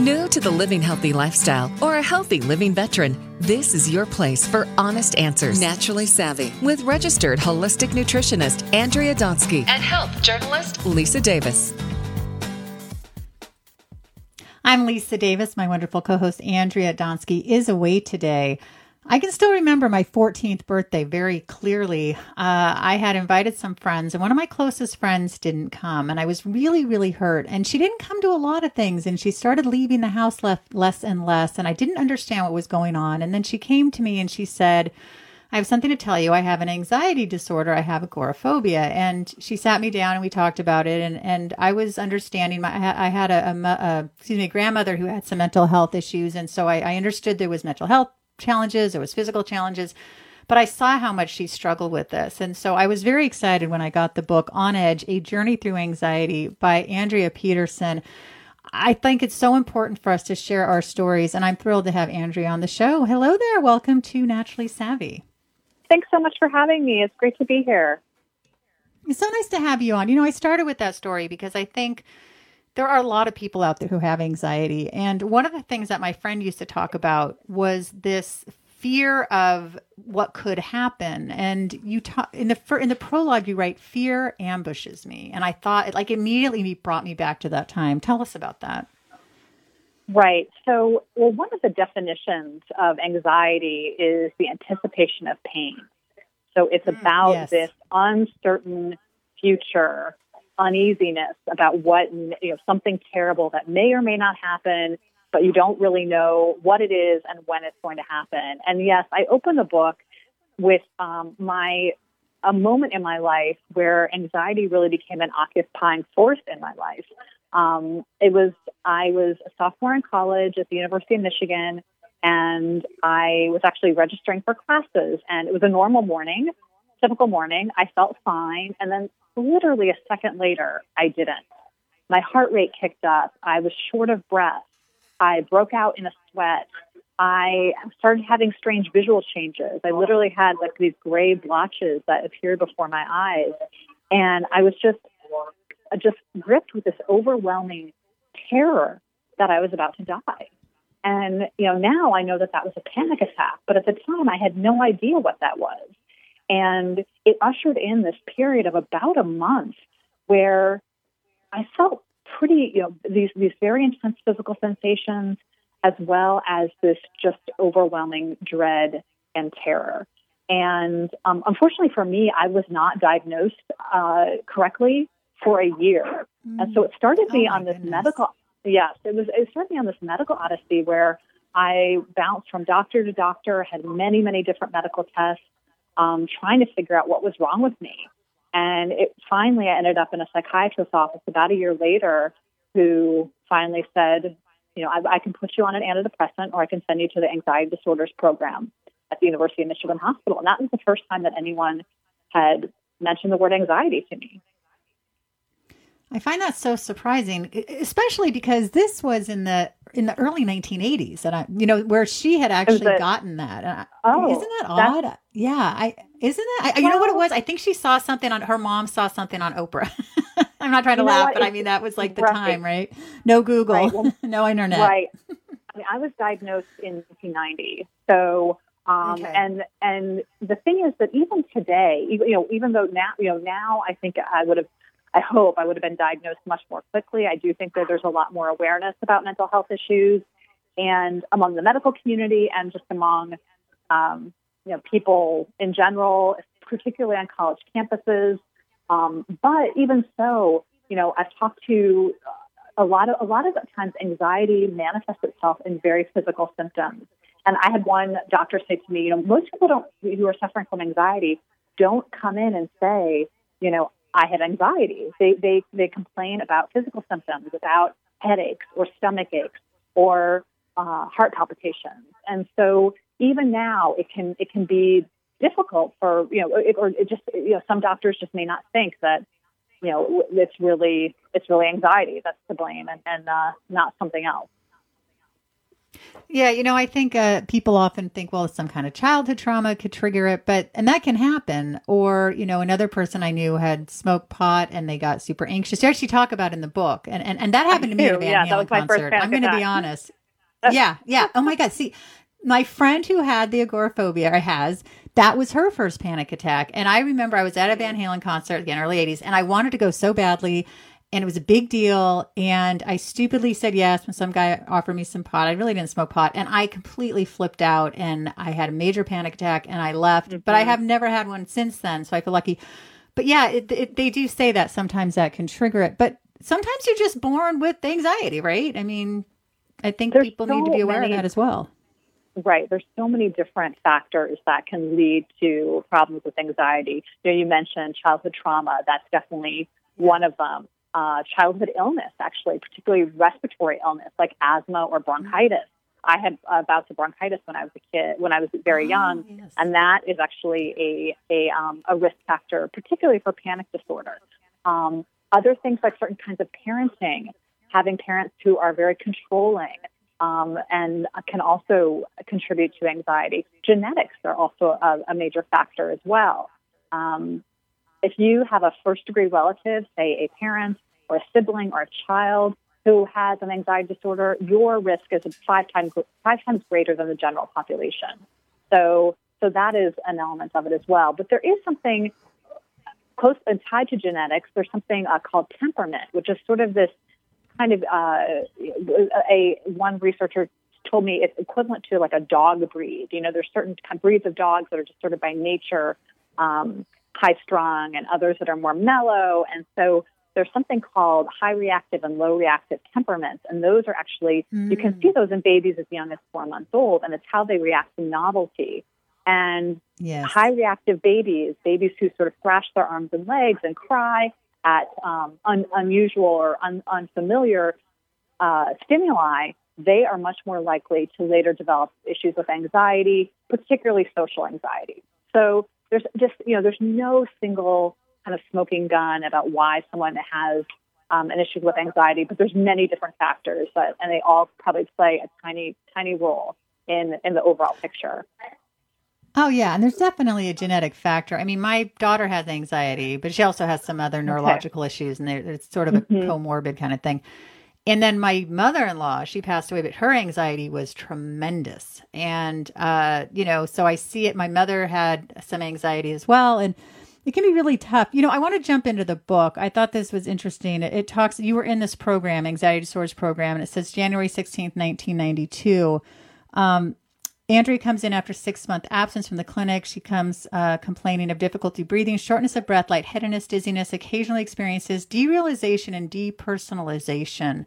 New to the living healthy lifestyle or a healthy living veteran, this is your place for honest answers. Naturally Savvy with registered holistic nutritionist Andrea Donsky and health journalist Lisa Davis. I'm Lisa Davis. My wonderful co host Andrea Donsky is away today. I can still remember my 14th birthday very clearly. Uh, I had invited some friends, and one of my closest friends didn't come, and I was really, really hurt. And she didn't come to a lot of things, and she started leaving the house left less and less, and I didn't understand what was going on. And then she came to me and she said, I have something to tell you. I have an anxiety disorder. I have agoraphobia. And she sat me down and we talked about it. And, and I was understanding my, I had a, a, a excuse me, grandmother who had some mental health issues. And so I, I understood there was mental health challenges, there was physical challenges, but I saw how much she struggled with this. And so I was very excited when I got the book On Edge, A Journey Through Anxiety by Andrea Petersen. I think it's so important for us to share our stories, and I'm thrilled to have Andrea on the show. Hello there. Welcome to Naturally Savvy. Thanks so much for having me. It's great to be here. It's so nice to have you on. You know, I started with that story because I think there are a lot of people out there who have anxiety. And one of the things that my friend used to talk about was this fear of what could happen. And you talk in the in the prologue, you write, "Fear ambushes me," and I thought it like immediately it brought me back to that time. Tell us about that. Right. So, well, one of the definitions of anxiety is the anticipation of pain. So it's mm, about yes. this uncertain future uneasiness about what you know something terrible that may or may not happen but you don't really know what it is and when it's going to happen. And yes i open the book with um, my a moment in my life where anxiety really became an occupying force in my life. Um, it was i was a sophomore in college at the university of michigan and i was actually registering for classes and it was a normal morning typical morning. I felt fine and then literally a second later, I didn't. My heart rate kicked up. I was short of breath. I broke out in a sweat. I started having strange visual changes. I literally had like these gray blotches that appeared before my eyes. And I was just, uh, just gripped with this overwhelming terror that I was about to die. And, you know, now I know that that was a panic attack, but at the time I had no idea what that was. And it ushered in this period of about a month where I felt pretty, you know, these, these very intense physical sensations, as well as this just overwhelming dread and terror. And um, unfortunately for me, I was not diagnosed uh, correctly for a year. Mm. And so it started me oh on this goodness. medical, yes, it was, it started me on this medical odyssey where I bounced from doctor to doctor, had many, many different medical tests um, trying to figure out what was wrong with me. And it finally, I ended up in a psychiatrist's office about a year later who finally said, you know, I, I can put you on an antidepressant or I can send you to the anxiety disorders program at the University of Michigan Hospital. And that was the first time that anyone had mentioned the word anxiety to me. I find that so surprising, especially because this was in the in the early 1980s, and I, you know, where she had actually gotten that. I, oh, isn't that odd? Yeah, I isn't that. I, well, you know what it was? I think she saw something on her mom saw something on Oprah. I'm not trying to laugh, but I mean that was like the right. time, right? No Google, right. well, no internet. Right. I mean, I was diagnosed in 1990, so um, okay. And and the thing is that even today, you know, even though now, you know, now I think I would have I hope I would have been diagnosed much more quickly. I do think that there's a lot more awareness about mental health issues, and among the medical community, and just among um, you know people in general, particularly on college campuses. Um, but even so, you know, I've talked to a lot of a lot of times anxiety manifests itself in very physical symptoms. And I had one doctor say to me, you know, most people don't who are suffering from anxiety don't come in and say, you know, I had anxiety. They, they, they complain about physical symptoms, about headaches or stomach aches or uh, heart palpitations. And so even now, it can, it can be difficult for, you know, it, or it just, you know, some doctors just may not think that, you know, it's really, it's really anxiety that's to blame and, and uh, not something else. Yeah, you know, I think uh, people often think, well, some kind of childhood trauma could trigger it, but and that can happen. Or, you know, another person I knew had smoked pot and they got super anxious. You actually talk about in the book, and and, and that happened to me at a Van yeah, Halen concert. I'm going to be honest. yeah, yeah. Oh my god. See, my friend who had the agoraphobia or has that was her first panic attack, and I remember I was at a Van Halen concert again, early '80s, and I wanted to go so badly and it was a big deal. And I stupidly said yes when some guy offered me some pot. I really didn't smoke pot, and I completely flipped out, and I had a major panic attack, and I left. Mm-hmm. But I have never had one since then, so I feel lucky. But yeah, it, it, they do say that sometimes that can trigger it, but sometimes you're just born with anxiety, right? I mean, I think There's people so need to be aware many, of that as well. Right. There's so many different factors that can lead to problems with anxiety. You know, you mentioned childhood trauma. That's definitely one of them uh, childhood illness, actually, particularly respiratory illness like asthma or bronchitis. I had uh, bouts of bronchitis when I was a kid, when I was very oh, young, yes. and that is actually a a, um, a risk factor, particularly for panic disorder. Um, other things like certain kinds of parenting, having parents who are very controlling, um, and can also contribute to anxiety. Genetics are also a, a major factor as well. Um, if you have a first degree relative, say a parent or a sibling or a child who has an anxiety disorder, your risk is five times five times greater than the general population. So so that is an element of it as well. But there is something close and tied to genetics. There's something uh, called temperament, which is sort of this kind of uh, a one researcher told me it's equivalent to like a dog breed. You know, there's certain breeds of dogs that are just sort of by nature um, high strung and others that are more mellow. And so there's something called high reactive and low reactive temperaments. And those are actually, mm. you can see mm. those in babies as young as four months old, and it's how they react to novelty. And yes. high reactive babies, babies who sort of thrash their arms and legs and cry at um, un- unusual or un- unfamiliar uh, stimuli, they are much more likely to later develop issues with anxiety, particularly social anxiety. So there's just you know there's no single kind of smoking gun about why someone has um, an issue with anxiety, but there's many different factors, but, and they all probably play a tiny tiny role in in the overall picture. Oh yeah, and there's definitely a genetic factor. I mean, my daughter has anxiety, but she also has some other neurological okay. issues, and it's sort of a mm-hmm. comorbid kind of thing. And then my mother in law, she passed away, but her anxiety was tremendous. And, uh, you know, so I see it. My mother had some anxiety as well. And it can be really tough. You know, I want to jump into the book. I thought this was interesting. It, it talks, you were in this program, anxiety disorders program, and it says January 16th, 1992. Um, Andrea comes in after six month absence from the clinic. She comes uh, complaining of difficulty breathing, shortness of breath, lightheadedness, dizziness, occasionally experiences derealization and depersonalization.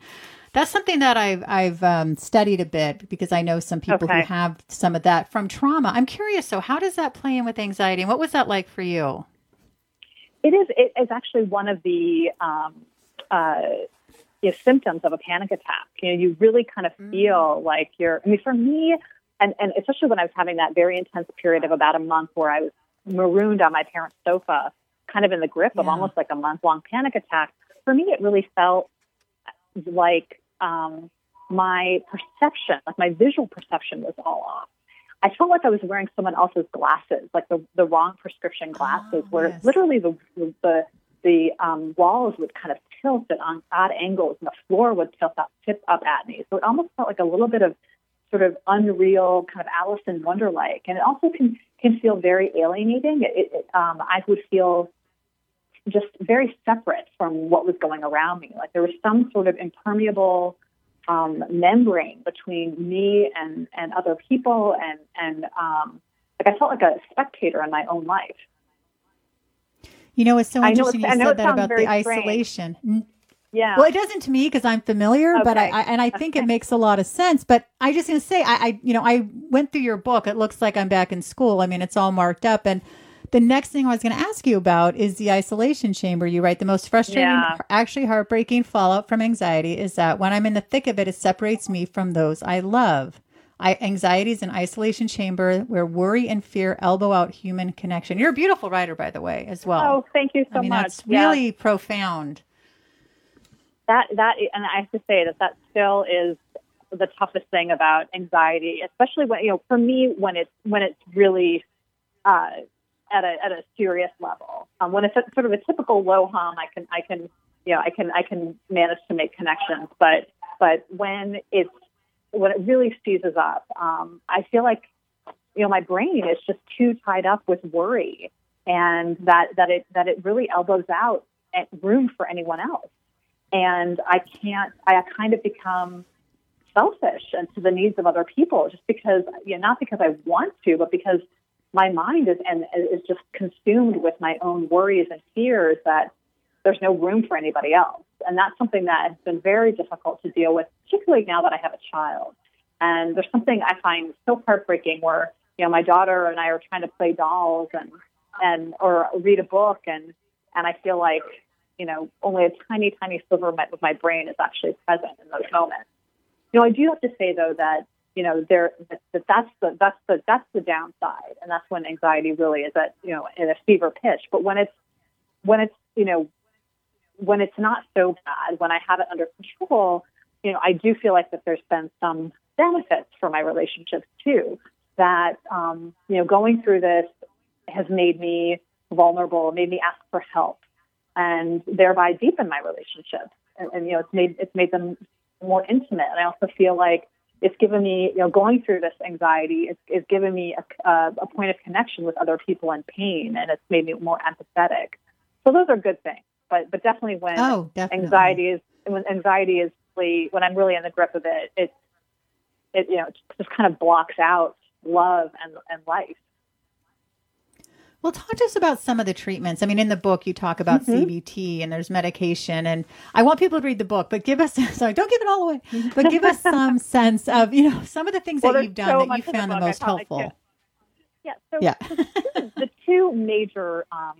That's something that I've I've um, studied a bit because I know some people okay. who have some of that from trauma. I'm curious. So, how does that play in with anxiety, and what was that like for you? It is. It is actually one of the um, uh, you know, symptoms of a panic attack. You know, you really kind of mm. feel mm. like you're. I mean, for me, and, and especially when I was having that very intense period of about a month where I was marooned on my parents' sofa, kind of in the grip yeah. of almost like a month long panic attack, for me, it really felt like um, my perception, like my visual perception was all off. I felt like I was wearing someone else's glasses, like the, the wrong prescription glasses, oh, where yes. literally the, the, the um, walls would kind of tilt at on odd angles and the floor would tilt up, tip up at me. So it almost felt like a little bit of sort of unreal, kind of Alice in Wonderlike, and it also can can feel very alienating. It, it, um, I would feel just very separate from what was going around me. Like there was some sort of impermeable um, membrane between me and and other people, and and um, like I felt like a spectator in my own life. You know, it's so interesting you said that about the isolation. Yeah. Well, it doesn't to me because I'm familiar, okay. but I, I, and I think it makes a lot of sense. But I just gonna say, I, I, you know, I went through your book. It looks like I'm back in school. I mean, it's all marked up. And the next thing I was going to ask you about is the isolation chamber. You write the most frustrating, yeah. actually heartbreaking fallout from anxiety is that when I'm in the thick of it, it separates me from those I love. I, anxiety is an isolation chamber where worry and fear elbow out human connection. You're a beautiful writer, by the way, as well. Oh, thank you so I mean, much. That's really profound that that and I have to say that that still is the toughest thing about anxiety, especially when you know, for me, when it's when it's really uh, at a at a serious level. Um, when it's sort of a typical low hum, I can I can you know I can I can manage to make connections. But but when it's when it really seizes up, um, I feel like you know my brain is just too tied up with worry, and that that it that it really elbows out room for anyone else. And I can't. I kind of become selfish and to the needs of other people just because you know not because I want to, but because my mind is and is just consumed with my own worries and fears that there's no room for anybody else. And that's something that has been very difficult to deal with, particularly now that I have a child. And there's something I find so heartbreaking where, you know, my daughter and I are trying to play dolls and, and, or read a book and, and I feel like, you know, only a tiny, tiny sliver of my brain is actually present in those moments. You know, I do have to say though that you know, there that, that's the that's the that's the downside, and that's when anxiety really is at you know in a fever pitch. But when it's when it's you know when it's not so bad, when I have it under control, you know, I do feel like that there's been some benefits for my relationships too. That um, you know, going through this has made me vulnerable, made me ask for help, and thereby deepen my relationships. And, and you know, it's made it's made them more intimate. And I also feel like it's given me, you know, going through this anxiety, it's, it's given me a, a point of connection with other people in pain, and it's made me more empathetic. So those are good things. But but definitely when oh, definitely. anxiety is when anxiety is really when I'm really in the grip of it, it it you know it just kind of blocks out love and and life. Well, talk to us about some of the treatments. I mean, in the book, you talk about mm-hmm. CBT and there's medication, and I want people to read the book, but give us sorry, don't give it all away, but give us some sense of you know some of the things well, that you've done so that you found the, the most helpful. Yeah. So, yeah. the two major um,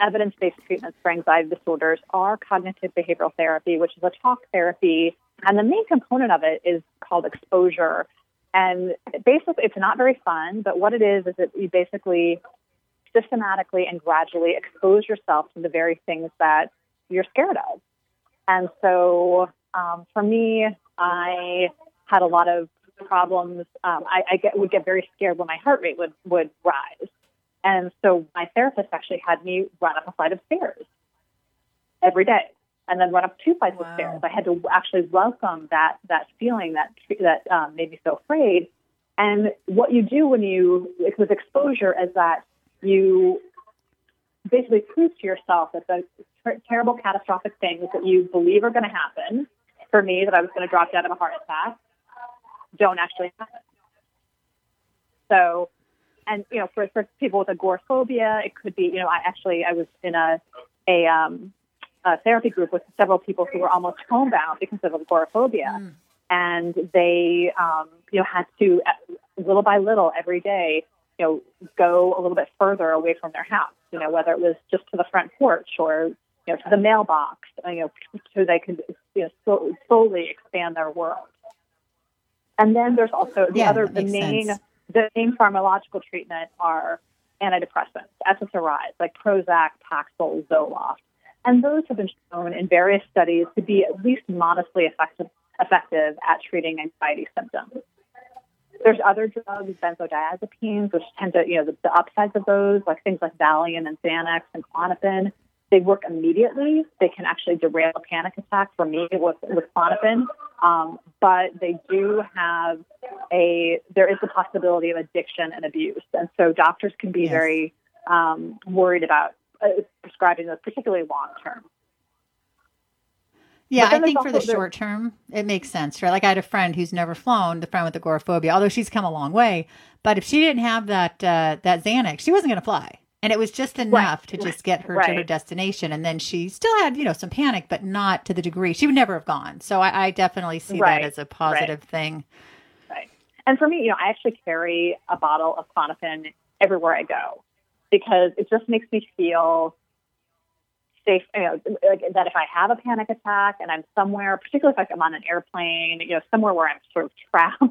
evidence-based treatments for anxiety disorders are cognitive behavioral therapy, which is a talk therapy, and the main component of it is called exposure. And basically, it's not very fun, but what it is is that you basically systematically and gradually expose yourself to the very things that you're scared of. And so um, for me, I had a lot of problems. Um, I, I get, would get very scared when my heart rate would, would rise. And so my therapist actually had me run up a flight of stairs every day and then run up two flights wow. of stairs. I had to actually welcome that, that feeling that, that um, made me so afraid. And what you do when you, with exposure is that you basically prove to yourself that the ter- terrible catastrophic things that you believe are going to happen, for me, that I was going to drop dead of a heart attack, don't actually happen. So, and you know, for, for people with agoraphobia, it could be, you know, I actually I was in a a, um, a therapy group with several people who were almost homebound because of agoraphobia, mm. and they, um, you know, had to uh, little by little every day you know, go a little bit further away from their house, you know, whether it was just to the front porch or, you know, to the mailbox, you know, so they could, you know, so, slowly expand their world. And then there's also the yeah, other, the main, sense. the main pharmacological treatment are antidepressants, SSRIs, like Prozac, Paxil, Zoloft. And those have been shown in various studies to be at least modestly effective, effective at treating anxiety symptoms. There's other drugs, benzodiazepines, which tend to, you know, the, the upsides of those, like things like Valium and Xanax and Klonopin, they work immediately. They can actually derail a panic attack for me with, with Klonopin. Um, but they do have a, there is a possibility of addiction and abuse. And so doctors can be yes. very um, worried about uh, prescribing those, particularly long term. Yeah, I think for the short term, it makes sense, right? Like I had a friend who's never flown, the friend with agoraphobia, although she's come a long way. But if she didn't have that uh, that Xanax, she wasn't going to fly, and it was just enough right. to just get her right. to her destination. And then she still had, you know, some panic, but not to the degree she would never have gone. So I, I definitely see right. that as a positive thing. Right. And for me, you know, I actually carry a bottle of Klonopin everywhere I go because it just makes me feel safe, you know, like that if I have a panic attack and I'm somewhere, particularly if I'm on an airplane, you know, somewhere where I'm sort of trapped,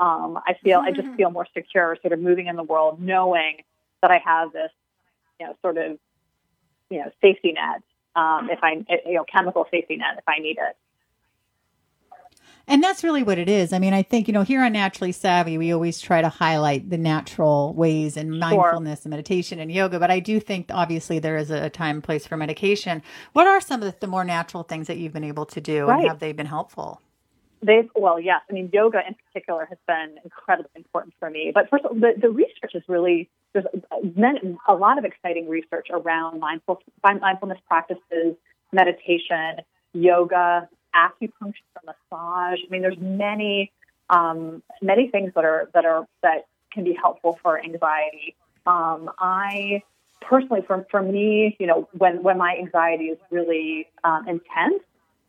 um, I feel mm-hmm. I just mm-hmm. feel more secure, sort of moving in the world, knowing that I have this, you know, sort of, you know, safety net, um, if I, you know, chemical safety net if I need it. And that's really what it is. I mean, I think, you know, here on Naturally Savvy, we always try to highlight the natural ways and mindfulness sure. and meditation and yoga. But I do think, obviously, there is a time and place for medication. What are some of the more natural things that you've been able to do right. and have they been helpful? They well, yes. I mean, yoga in particular has been incredibly important for me. But first, the, the research is really there's a lot of exciting research around mindful, mindfulness practices, meditation, yoga, acupuncture, massage. I mean, there's many um, many things that are that are that can be helpful for anxiety. Um, I personally, for for me, you know, when when my anxiety is really um, intense,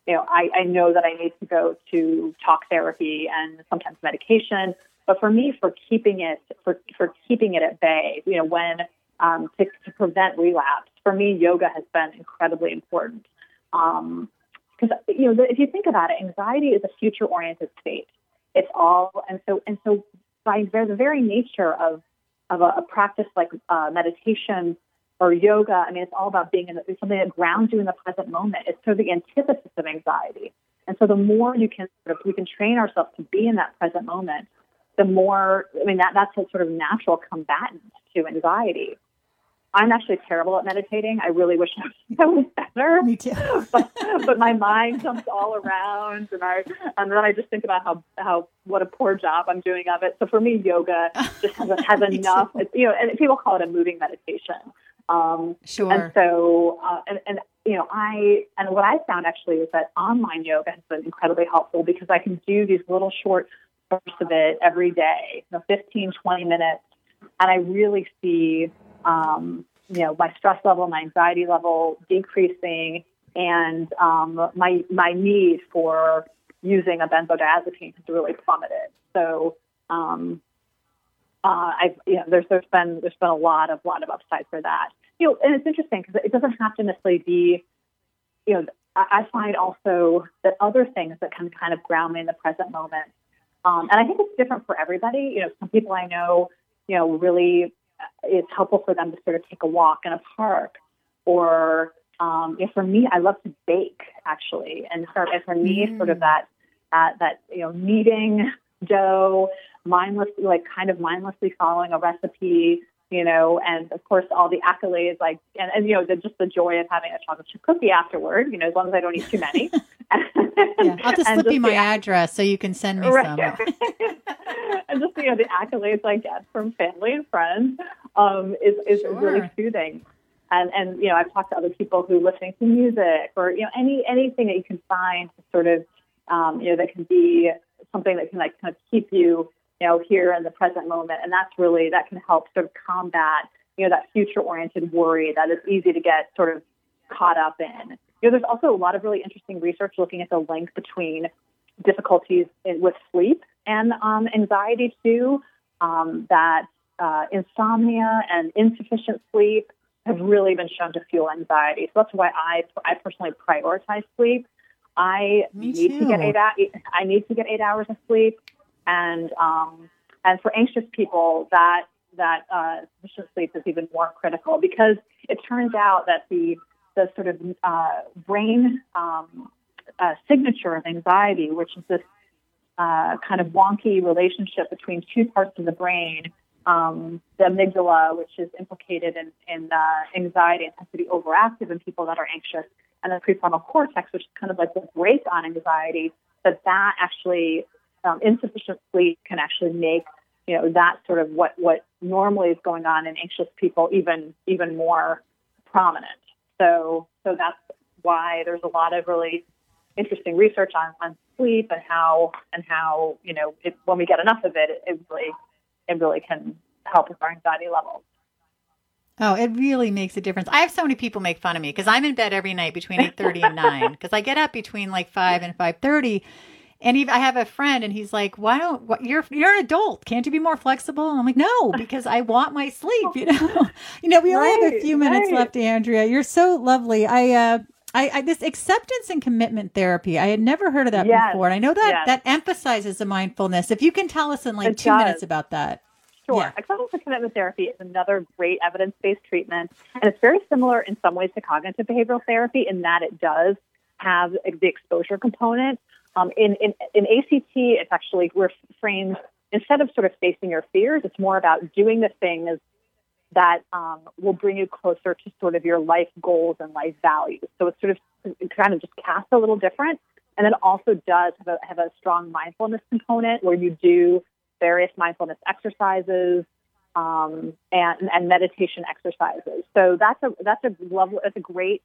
you know, I, I know that I need to go to talk therapy and sometimes medication. But for me, for keeping it for for keeping it at bay, you know, when um, to, to prevent relapse, for me, yoga has been incredibly important. Um, because you know if you think about it, anxiety is a future-oriented state. It's all and so and so by the very nature of of a, a practice like uh, meditation or yoga, I mean, it's all about being in the, something that grounds you in the present moment. It's sort of the antithesis of anxiety. And so the more you can sort of we can train ourselves to be in that present moment, the more I mean that that's a sort of natural combatant to anxiety. I'm actually terrible at meditating. I really wish I was better. Me too. but, but my mind jumps all around, and I and then I just think about how how what a poor job I'm doing of it. So for me, yoga just has, has enough. you know, and people call it a moving meditation. Um, sure. And so, uh, and, and you know, I and what I found actually is that online yoga has been incredibly helpful because I can do these little short bursts of it every day, you know, 15, 20 minutes, and I really see um, you know, my stress level, my anxiety level decreasing, and um, my my need for using a benzodiazepine has really plummeted. So, um, uh, I've you know, there's there's been there's been a lot of lot of upside for that. You know, and it's interesting because it doesn't have to necessarily be, you know, I, find also that other things that can kind of ground me in the present moment. Um, and I think it's different for everybody. You know, some people I know, you know, really it's helpful for them to sort of take a walk in a park or um, know, for me, I love to bake actually, and for, and for me, mm. sort of that uh, that you know, kneading dough, mindlessly, like kind of mindlessly following a recipe, you know, and of course all the accolades, like and, and you know, the, just the joy of having a chocolate chip cookie afterward, you know, as long as I don't eat too many. yeah, I'll just slip you my address so you can send me right. some. and just you know the accolades I get from family and friends um, is is sure. really soothing. And and you know I've talked to other people who listening to music or you know any anything that you can find to sort of um, you know that can be something that can like kind of keep you you know here in the present moment, and that's really that can help sort of combat you know that future oriented worry that is easy to get sort of caught up in. You know, there's also a lot of really interesting research looking at the link between difficulties in, with sleep and um, anxiety too. Um, that uh, insomnia and insufficient sleep have really been shown to fuel anxiety. So that's why I I personally prioritize sleep. I Me need too. to get eight I need to get eight hours of sleep, and um, and for anxious people that that uh, sufficient sleep is even more critical because it turns out that the the sort of uh, brain um, uh, signature of anxiety, which is this uh, kind of wonky relationship between two parts of the brain. Um, the amygdala, which is implicated in, in uh, anxiety and tends to be overactive in people that are anxious, and the prefrontal cortex, which is kind of like the brake on anxiety, that that actually um, insufficient sleep can actually make you know that sort of what what normally is going on in anxious people even even more prominent. So so that's why there's a lot of really interesting research on, on sleep and how and how you know it, when we get enough of it, it, really it really can help with our anxiety levels. Oh, it really makes a difference. I have so many people make fun of me because I'm in bed every night between eight thirty and nine because I get up between like five and five thirty. And even, I have a friend, and he's like, "Why don't what, you're you're an adult? Can't you be more flexible?" And I'm like, "No, because I want my sleep." You know, you know. We only have a few minutes right. left, Andrea. You're so lovely. I uh, I, I, this acceptance and commitment therapy. I had never heard of that yes, before, and I know that yes. that emphasizes the mindfulness. If you can tell us in like it two does. minutes about that. Sure. Yeah. Acceptance and commitment therapy is another great evidence-based treatment, and it's very similar in some ways to cognitive behavioral therapy in that it does have the exposure component. Um, in, in, in ACT, it's actually we're framed instead of sort of facing your fears, it's more about doing the things that um, will bring you closer to sort of your life goals and life values. So it's sort of kind of just cast a little different, and then also does have a, have a strong mindfulness component where you do various mindfulness exercises um, and, and meditation exercises. So that's a that's a level that's a great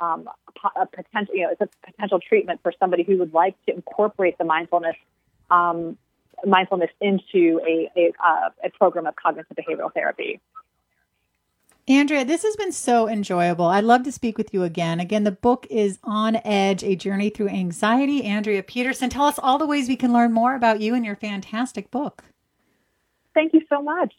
um, a potential you know it's a potential treatment for somebody who would like to incorporate the mindfulness um, mindfulness into a a, uh, a program of cognitive behavioral therapy. Andrea, this has been so enjoyable. I'd love to speak with you again. Again, the book is On Edge, A Journey Through Anxiety. Andrea Petersen, tell us all the ways we can learn more about you and your fantastic book. Thank you so much.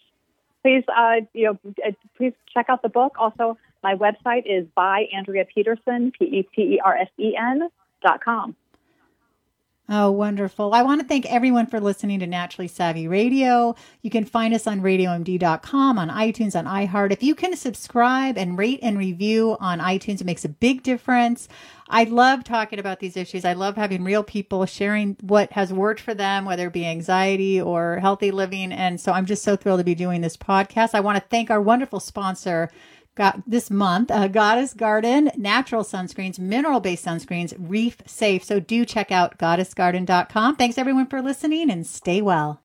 Please, uh, you know, uh, please check out the book. Also, my website is by Andrea Petersen, P E T E R S E N dot com. Oh, wonderful. I want to thank everyone for listening to Naturally Savvy Radio. You can find us on radiomd.com, on iTunes, on iHeart. If you can subscribe and rate and review on iTunes, it makes a big difference. I love talking about these issues. I love having real people sharing what has worked for them, whether it be anxiety or healthy living. And so I'm just so thrilled to be doing this podcast. I want to thank our wonderful sponsor, got this month uh, goddess garden natural sunscreens mineral based sunscreens reef safe. So do check out goddessgarden.com thanks everyone for listening and stay well